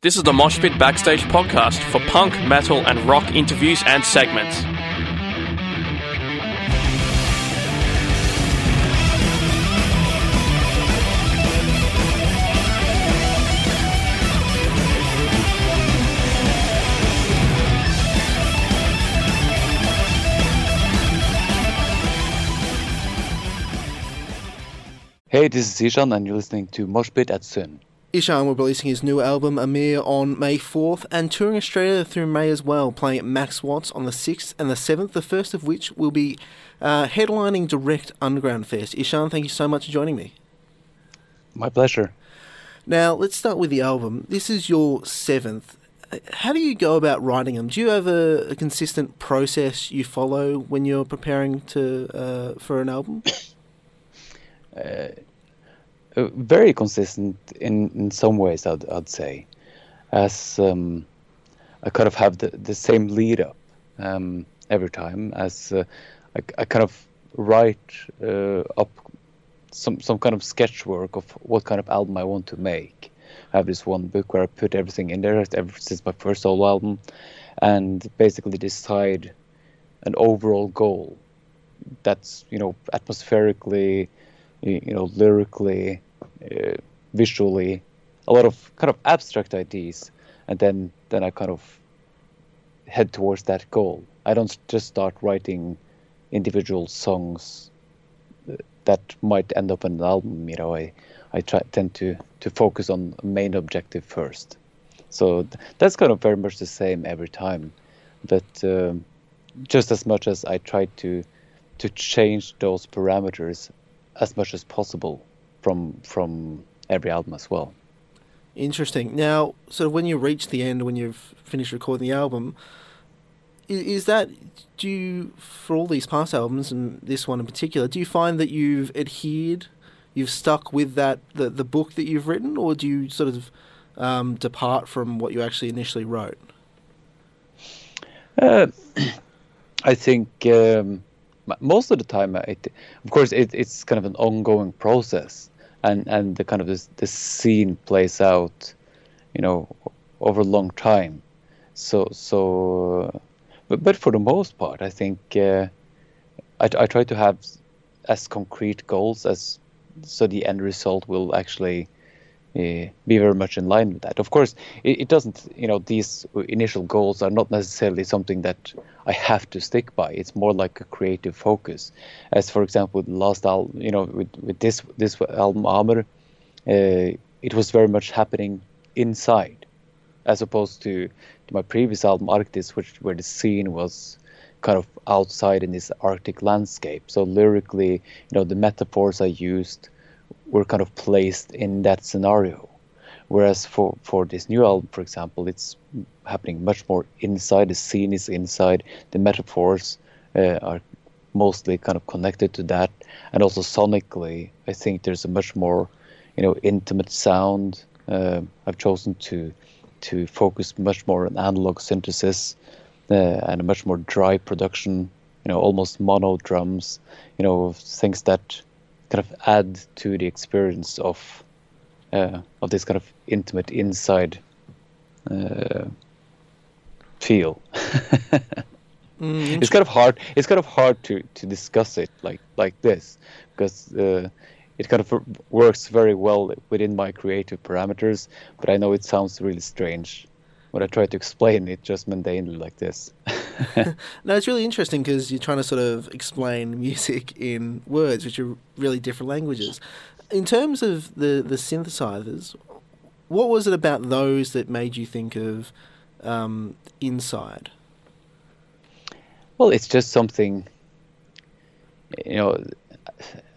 This is the Moshpit Backstage podcast for punk, metal, and rock interviews and segments. Hey, this is Ihsahn, and you're listening to Moshpit at SYN. Ihsahn will be releasing his new album Àmr on May 4th and touring Australia through May as well, playing at Max Watts on the 6th and the 7th, the first of which will be uh, headlining Direct Underground Fest. Ihsahn, thank you so much for joining me. My pleasure. Now, let's start with the album. This is your seventh. How do you go about writing them? Do you have a, a consistent process you follow when you're preparing to uh, for an album? Uh, uh, very consistent in, in some ways, I'd, I'd say, as um, I kind of have the, the same lead up um, every time, as uh, I, I kind of write uh, up some some kind of sketch work of what kind of album I want to make. I have this one book where I put everything in there ever since my first solo album, and basically decide an overall goal that's you know atmospherically you know, lyrically, uh, visually, a lot of kind of abstract ideas, and then then I kind of head towards that goal. I don't just start writing individual songs uh, that might end up in an album. You know, I I try, tend to to focus on main objective first. So th- that's kind of very much the same every time, but um, just as much as I try to to change those parameters as much as possible from from every album as well. Interesting. Now, sort of when you reach the end, when you've finished recording the album, is, is that do you for all these past albums and this one in particular? Do you find that you've adhered, you've stuck with that the the book that you've written, or do you sort of um, depart from what you actually initially wrote? Uh, I think. Um, most of the time, it, of course, it, it's kind of an ongoing process, and and the kind of this this scene plays out, you know, over a long time. So so, but but for the most part, I think uh, I I try to have as concrete goals as so the end result will actually uh, be very much in line with that. Of course, it, it, doesn't. You know, these initial goals are not necessarily something that I have to stick by. It's more like a creative focus. As for example, with last album, you know, with, with this this album Àmr, uh, it was very much happening inside, as opposed to, to my previous album Arktis, which where the scene was kind of outside in this Arctic landscape. So lyrically, you know, the metaphors I used were kind of placed in that scenario. Whereas for, for this new album, for example, it's happening much more inside. The scene is inside. The metaphors uh, are mostly kind of connected to that, and also sonically, I think there's a much more, you know, intimate sound. Uh, I've chosen to to focus much more on analog synthesis uh, and a much more dry production. You know, almost mono drums. You know, things that kind of add to the experience of uh, of this kind of intimate inside uh, feel. mm, it's kind of hard. It's kind of hard to, to discuss it like like this because uh, it kind of works very well within my creative parameters. But I know it sounds really strange when I try to explain it just mundanely like this. no, it's really interesting because you're trying to sort of explain music in words, which are really different languages. In terms of the, the synthesizers, what was it about those that made you think of um, Inside? Well, it's just something, you know,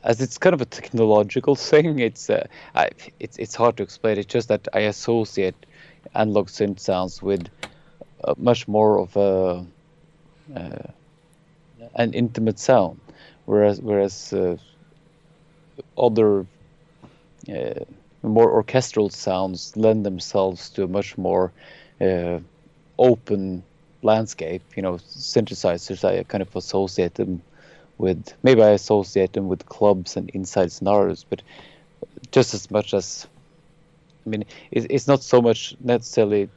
as it's kind of a technological thing. It's uh, I, it's it's hard to explain. It's just that I associate analog synth sounds with uh, much more of a an intimate sound, whereas whereas uh, other uh, more orchestral sounds lend themselves to a much more uh, open landscape. You know, synthesizers I kind of associate them with. Maybe I associate them with clubs and inside scenarios, but just as much as I mean, it's, it's not so much necessarily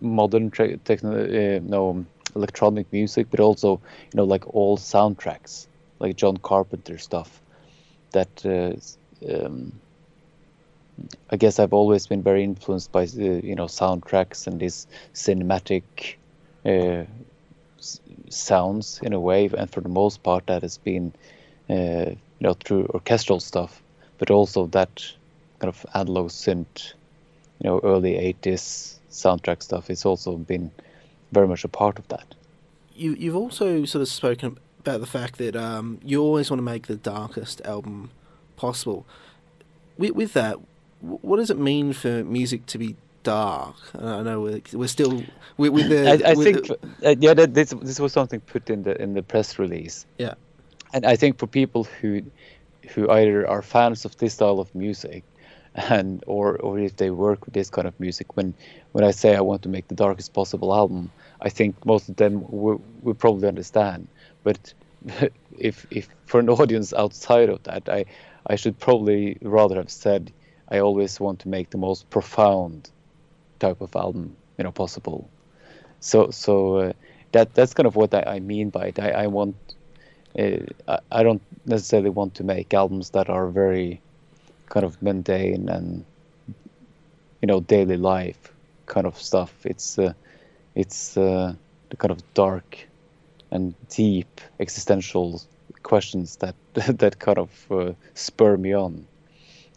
modern techno, uh, no electronic music, but also you know like all soundtracks, like John Carpenter stuff. That uh, um, I guess I've always been very influenced by the you know soundtracks and these cinematic uh, s- sounds in a way, and for the most part that has been uh, you know through orchestral stuff, but also that kind of analog synth, you know, early '80s soundtrack stuff. It's also been very much a part of that. You, you've also sort of spoken about the fact that um, you always want to make the darkest album possible. With, with that, what does it mean for music to be dark? I know we're, we're still with, with the. I, I think the- uh, yeah, that, this this was something put in the in the press release. Yeah. and I think for people who who either are fans of this style of music and or or if they work with this kind of music when when I say I want to make the darkest possible album I think most of them will, probably understand. But if if for an audience outside of that I I should probably rather have said I always want to make the most profound type of album you know possible. So so uh, that that's kind of what I, I mean by it. I, I want uh, I, I don't necessarily want to make albums that are very kind of mundane and you know daily life kind of stuff. It's uh, it's uh, the kind of dark and deep existential questions that that kind of uh, spur me on,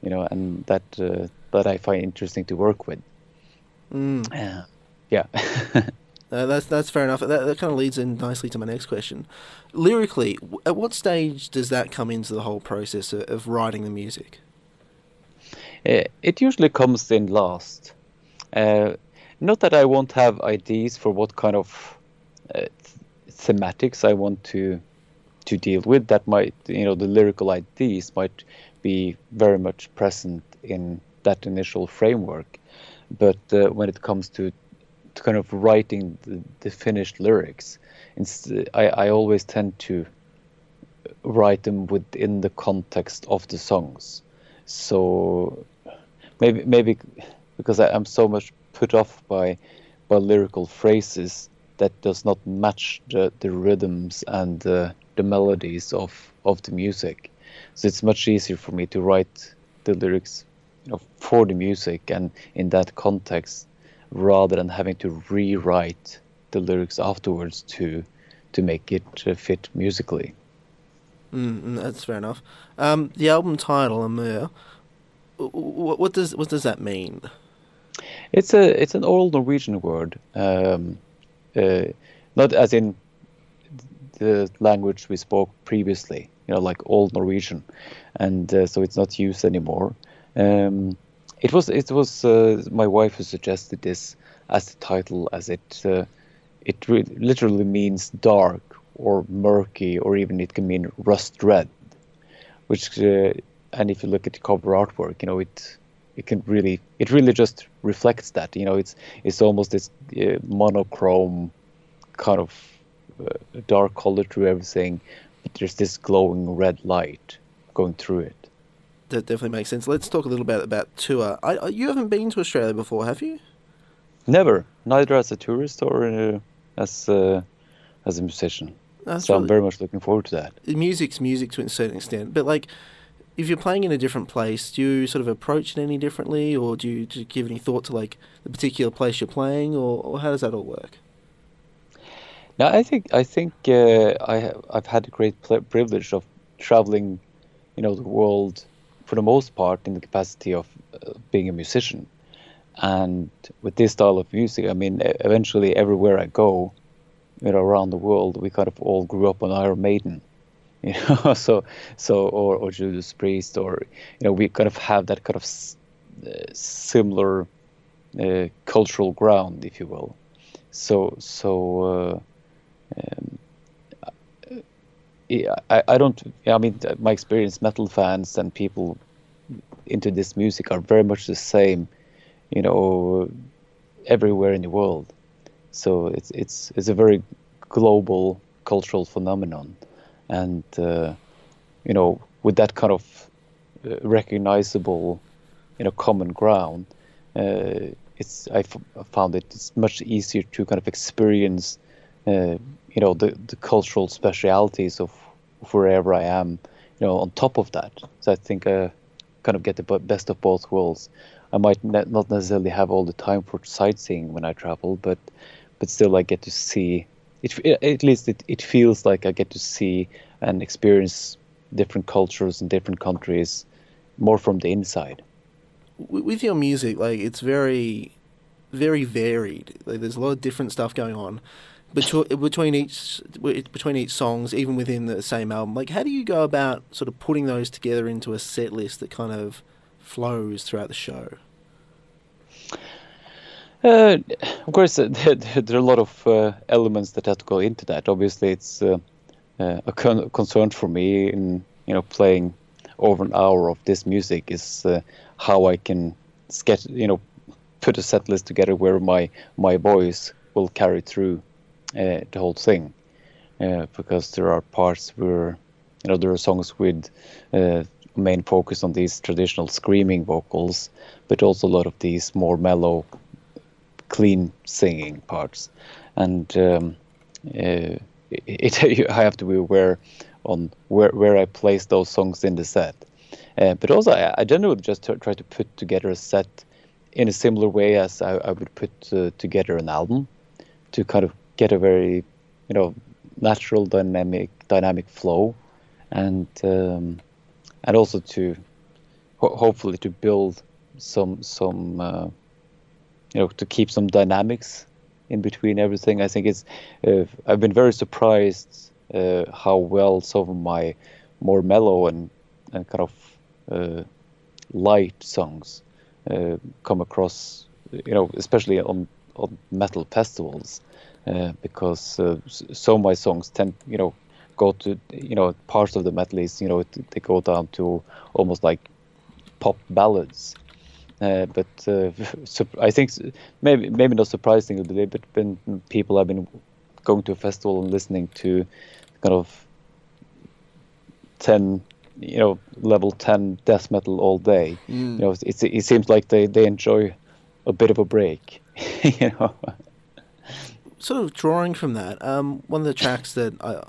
you know, and that uh, that I find interesting to work with. Mm. Uh, yeah. Uh, that's that's fair enough. That, that kind of leads in nicely to my next question. Lyrically, at what stage does that come into the whole process of, of writing the music? Uh, it usually comes in last. Not that I won't have ideas for what kind of uh, thematics I want to to deal with. That might, you know, the lyrical ideas might be very much present in that initial framework. But uh, when it comes to, to kind of writing the, the finished lyrics, I, I always tend to write them within the context of the songs. So maybe maybe because I, I'm so much put off by by lyrical phrases that does not match the, the rhythms and uh, the melodies of, of the music. So it's much easier for me to write the lyrics you know, for the music and in that context rather than having to rewrite the lyrics afterwards to to make it uh, fit musically. Mm, mm, that's fair enough. Um, the album title, Àmr. What, what does what does that mean? It's a it's an old Norwegian word, um, uh, not as in the language we spoke previously. You know, like old Norwegian, and uh, so it's not used anymore. Um, it was it was uh, my wife who suggested this as the title, as it uh, it re- literally means dark or murky, or even it can mean rust red, which uh, and if you look at the cover artwork, you know it it can really it really just reflects that. You know, it's it's almost this uh, monochrome kind of uh, dark color through everything, but there's this glowing red light going through it. That definitely makes sense. Let's talk a little bit about tour. I, you haven't been to Australia before, have you? Never, neither as a tourist or uh, as uh, as a musician. That's so I'm very much looking forward to that. music's music to a certain extent, but like, if you're playing in a different place, do you sort of approach it any differently, or do you, do you give any thought to like the particular place you're playing, or, or how does that all work? Now, I think I think uh, I have, I've had the great pl- privilege of traveling, you know, the world for the most part in the capacity of uh, being a musician, and with this style of music, I mean, eventually everywhere I go, you know, around the world, we kind of all grew up on Iron Maiden, you know, so so or or Judas Priest, or you know, we kind of have that kind of s- uh, similar uh, cultural ground, if you will. So so. Uh, um, I, I don't. I mean, my experience, metal fans and people into this music are very much the same, you know, everywhere in the world. So it's it's it's a very global cultural phenomenon, and uh, you know, with that kind of uh, recognizable, you know, common ground, uh, it's I found it it's much easier to kind of experience uh, you know the the cultural specialities of wherever I am you know on top of that. So I think I kind of get the best of both worlds. I might not necessarily have all the time for sightseeing when I travel but but still I get to see it at least it, it feels like I get to see and experience different cultures and different countries more from the inside with your music, like it's very, very varied. Like there's a lot of different stuff going on between each between each songs, even within the same album. Like, how do you go about sort of putting those together into a set list that kind of flows throughout the show? Uh, of course, uh, there, there, are a lot of uh, elements that have to go into that. Obviously, it's uh, uh, a con- concern for me in you know playing over an hour of this music is uh, how I can sketch, you know, put a set list together where my my voice will carry through the whole thing. Because there are parts where, you know, there are songs with main focus on these traditional screaming vocals, but also a lot of these more mellow, clean singing parts, and um, uh, it, it, I have to be aware on where where I place those songs in the set. Uh, but also, I, I generally just try to put together a set in a similar way as I, I would put uh, together an album to kind of get a very, you know, natural dynamic dynamic flow, and um, and also to ho- hopefully to build some some uh, you know to keep some dynamics in between everything. I think it's uh, I've been very surprised uh, how well some of my more mellow and and kind of uh, light songs uh, come across, you know, especially on on metal festivals, uh, because so of my songs tend, you know, go to, you know, parts of the metal is, you know, they go down to almost like pop ballads. Uh, but uh, I think maybe maybe not surprisingly, but when people have been going to a festival and listening to kind of ten you know level 10 death metal all day mm. you know it, it seems like they, they enjoy a bit of a break you know sort of drawing from that um, one of the tracks that i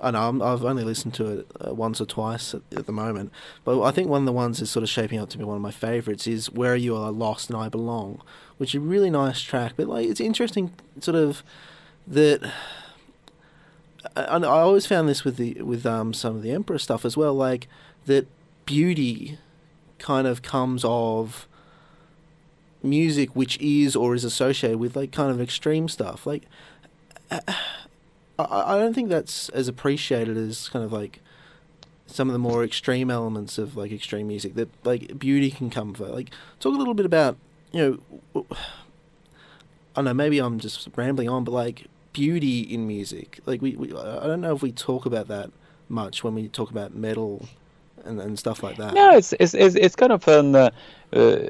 I know i have only listened to it uh, once or twice at, at, the moment, but I think one of the ones that's sort of shaping up to be one of my favourites is "Where You Are Lost and I Belong," which is a really nice track. But like, it's interesting, sort of that I, I always found this with the with um, some of the Emperor stuff as well, like that beauty kind of comes of music which is or is associated with like kind of extreme stuff. Like, I, I don't think that's as appreciated as kind of like some of the more extreme elements of like extreme music that like beauty can come for. Like, talk a little bit about you know. I don't know. Maybe I'm just rambling on, but like beauty in music. Like we, we, I don't know if we talk about that much when we talk about metal and, and stuff like that. No, it's it's it's, it's kind of an. Uh, uh,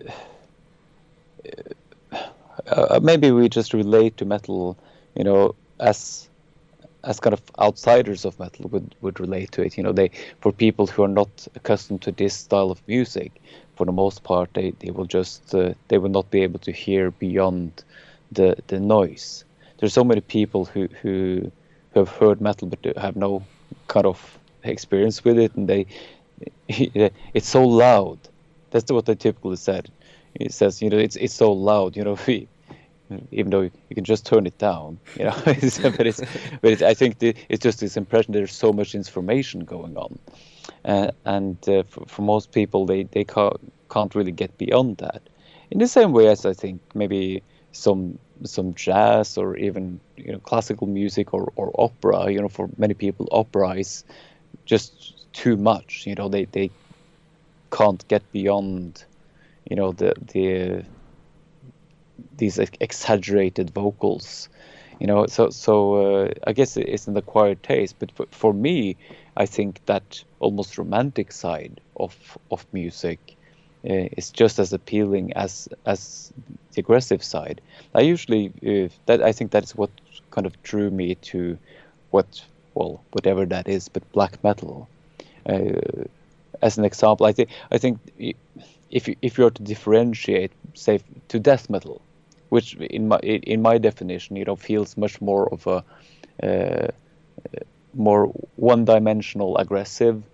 uh, maybe we just relate to metal, you know, as as kind of outsiders of metal would, would relate to it. You know, they for people who are not accustomed to this style of music, for the most part, they, they will just uh, they will not be able to hear beyond the the noise there's so many people who who who have heard metal but have no kind of experience with it, and they it's so loud. That's what they typically said. It says, you know, it's it's so loud, you know, we, even though you can just turn it down, you know. but it's, but it's, I think the, it's just this impression there's so much information going on, uh, and uh, for, for, most people, they they can't, can't really get beyond that. In the same way as I think maybe some some jazz or even you know classical music or, or opera you know for many people opera is just too much you know they they can't get beyond you know the the these exaggerated vocals you know so so uh, i guess it's an acquired taste but for, for me i think that almost romantic side of of music uh, is just as appealing as as the aggressive side. I usually uh, that I think that's what kind of drew me to what well whatever that is, but black metal. Uh, as an example, I think I think if you, if you are to differentiate, say, to death metal, which in my in my definition, you know, feels much more of a uh, more one-dimensional, aggressive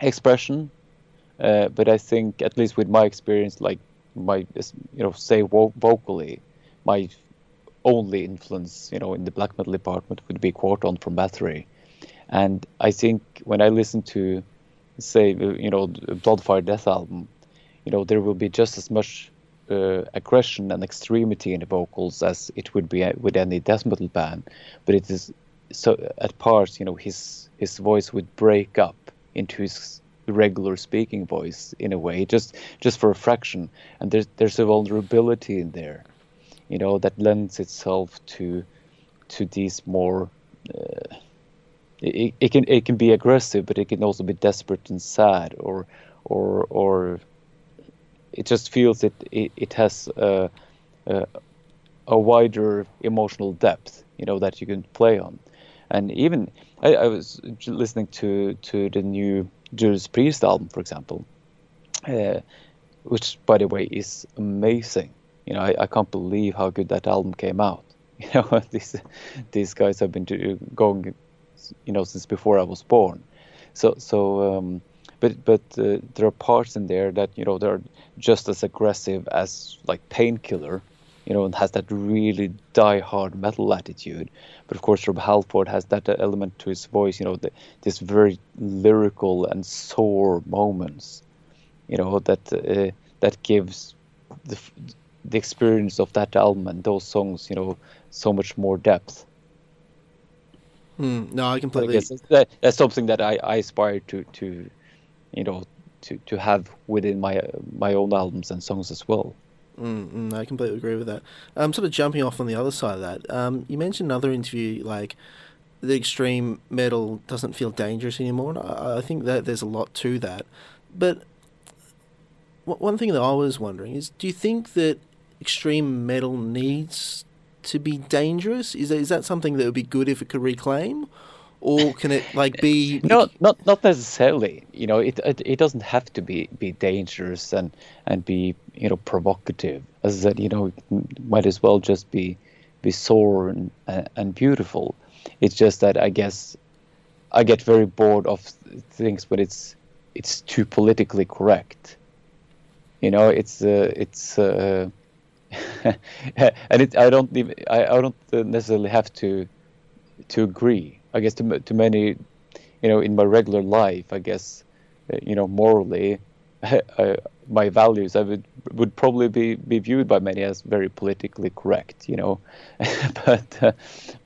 expression. Uh, but I think, at least with my experience, like my you know, say vo- vocally, my only influence, you know, in the black metal department would be Quorthon from Bathory, and I think when I listen to, say, you know, Blood Fire Death album, you know, there will be just as much uh, aggression and extremity in the vocals as it would be uh, with any death metal band, but it is so at parts, you know, his his voice would break up into his regular speaking voice in a way, just just for a fraction, and there's there's a vulnerability in there, you know, that lends itself to to these more. Uh, it, it can it can be aggressive, but it can also be desperate and sad, or or or it just feels it it, it has a, a, a wider emotional depth, you know, that you can play on, and even I, I was listening to to the new Judas Priest album, for example, uh, which by the way is amazing. You know, I, I can't believe how good that album came out. You know, these these guys have been going, you know, since before I was born. So so. Um, but but uh, there are parts in there that you know they're just as aggressive as like painkiller you know and has that really die hard metal attitude. But of course rob halford has that element to his voice you know the, this very lyrical and sore moments you know that uh, that gives the the experience of that album and those songs you know so much more depth. Mm, no i completely I that, that's something that I, I aspire to to you know to to have within my my own albums and songs as well. Mm, mm, I completely agree with that. Um, sort of jumping off on the other side of that, um, you mentioned another interview like the extreme metal doesn't feel dangerous anymore. I, I think that there's a lot to that, but one thing that I was wondering is, do you think that extreme metal needs to be dangerous? Is that, is that something that would be good if it could reclaim, or can it like be no not not necessarily. You know it, it it doesn't have to be be dangerous and and be you know provocative. As said you know might as well just be be sore and and beautiful. It's just that i guess i get very bored of things when it's it's too politically correct. You know it's uh, it's uh, and it i don't even I, I don't necessarily have to to agree I guess to to many, you know, in my regular life, I guess, uh, you know, morally, I, my values I would would probably be, be viewed by many as very politically correct, you know, but uh,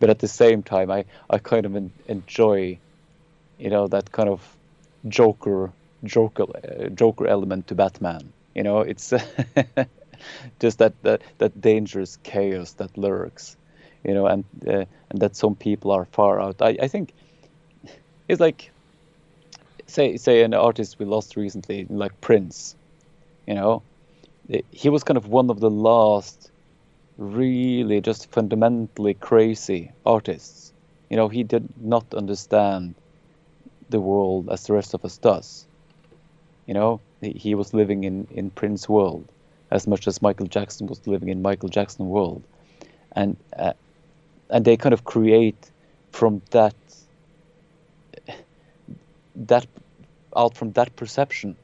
but at the same time, I I kind of enjoy, you know, that kind of Joker Joker uh, Joker element to Batman. You know, it's just that, that that dangerous chaos that lurks you know, and uh, and that some people are far out. I, I think it's like say say an artist we lost recently, like Prince, you know, he was kind of one of the last really just fundamentally crazy artists. You know, he did not understand the world as the rest of us does. You know, he, he was living in, in Prince world as much as Michael Jackson was living in Michael Jackson world. And uh, and they kind of create from that that out from that perception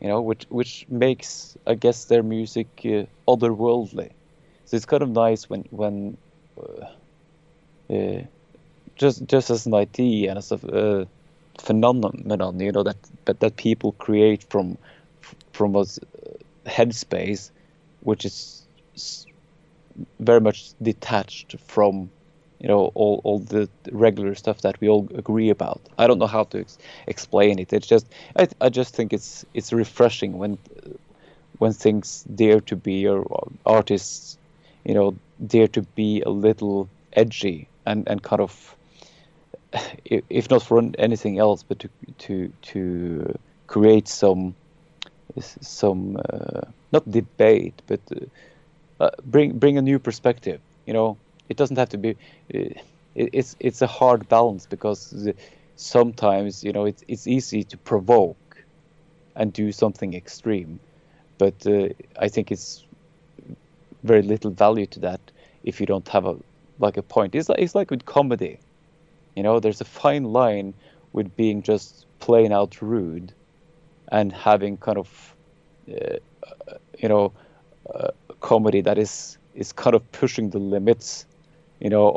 you know which which makes i guess their music uh, otherworldly. So it's kind of nice when when uh, uh, just just as an idea and as a uh, phenomenon you know that, that that people create from from a headspace which is very much detached from you know all, all the regular stuff that we all agree about. I don't know how to ex- explain it. It's just I, I just think it's it's refreshing when when things dare to be or artists you know dare to be a little edgy and and kind of if not for anything else but to to to create some some uh, not debate but uh, uh, bring bring a new perspective. You know, it doesn't have to be. Uh, it's it's a hard balance because sometimes you know it's it's easy to provoke and do something extreme, but uh, I think it's very little value to that if you don't have a like a point. It's like it's like with comedy, you know. There's a fine line with being just plain out rude, and having kind of, uh, you know, uh, comedy that is is kind of pushing the limits, you know,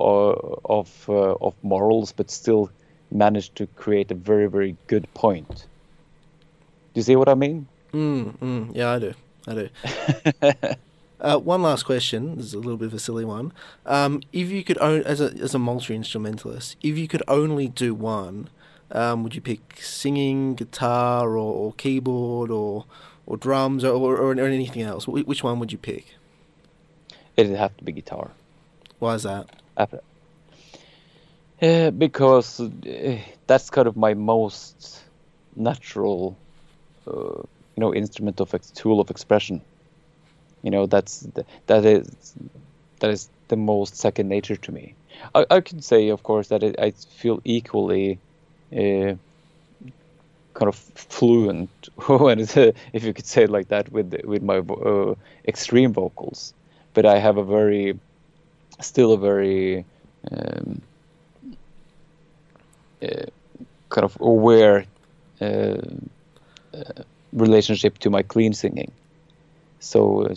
of uh, of morals, but still managed to create a very very good point. Do you see what I mean? Mm, mm, yeah, I do. I do. uh, one last question. This is a little bit of a silly one. Um, if you could own as a as a multi instrumentalist, if you could only do one, um, would you pick singing, guitar, or, or keyboard, or or drums, or, or, or anything else? Which one would you pick? It'd have to be guitar. Why is that? Uh, because uh, that's kind of my most natural uh, you know instrument of ex- tool of expression you know that's the, that is that is the most second nature to me i, I could say of course that it, i feel equally uh, kind of fluent if you could say it like that with with my uh, extreme vocals but i have a very still a very um, uh, kind of aware uh, uh, relationship to my clean singing. So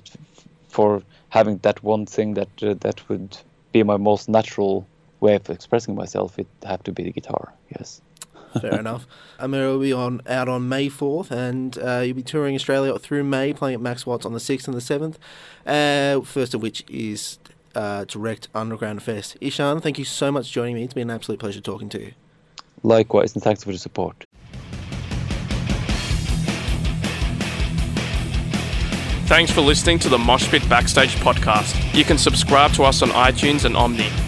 for having that one thing that that would be my most natural way of expressing myself, it have to be the guitar. Yes. Fair enough. Amira will be on out on May fourth, and uh, you'll be touring Australia through May, playing at Max Watts on the sixth and the seventh. Uh, first of which is uh, Direct Underground Fest. Ihsahn, thank you so much for joining me. It's been an absolute pleasure talking to you. Likewise, and thanks for the support. Thanks for listening to the Moshpit Backstage podcast. You can subscribe to us on iTunes and Omny.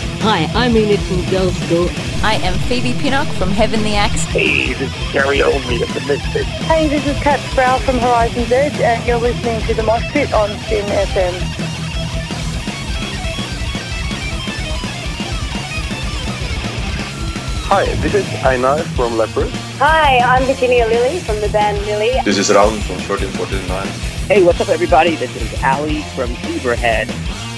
Hi, I'm Enid from Girlschool. I am Phoebe Pinnock from Heaven the Axe. Hey, this is Gary Oldmead of the Misfits. Hey, this is Kat Sproul from Horizon's Edge, and you're listening to The Mosh Pit on SYN FM. Hi, this is Einar from Leprous. Hi, I'm Virginia Lilly from the band Lily. This is Raul from 1349. Hey, what's up, everybody? This is Ali from Zebrahead.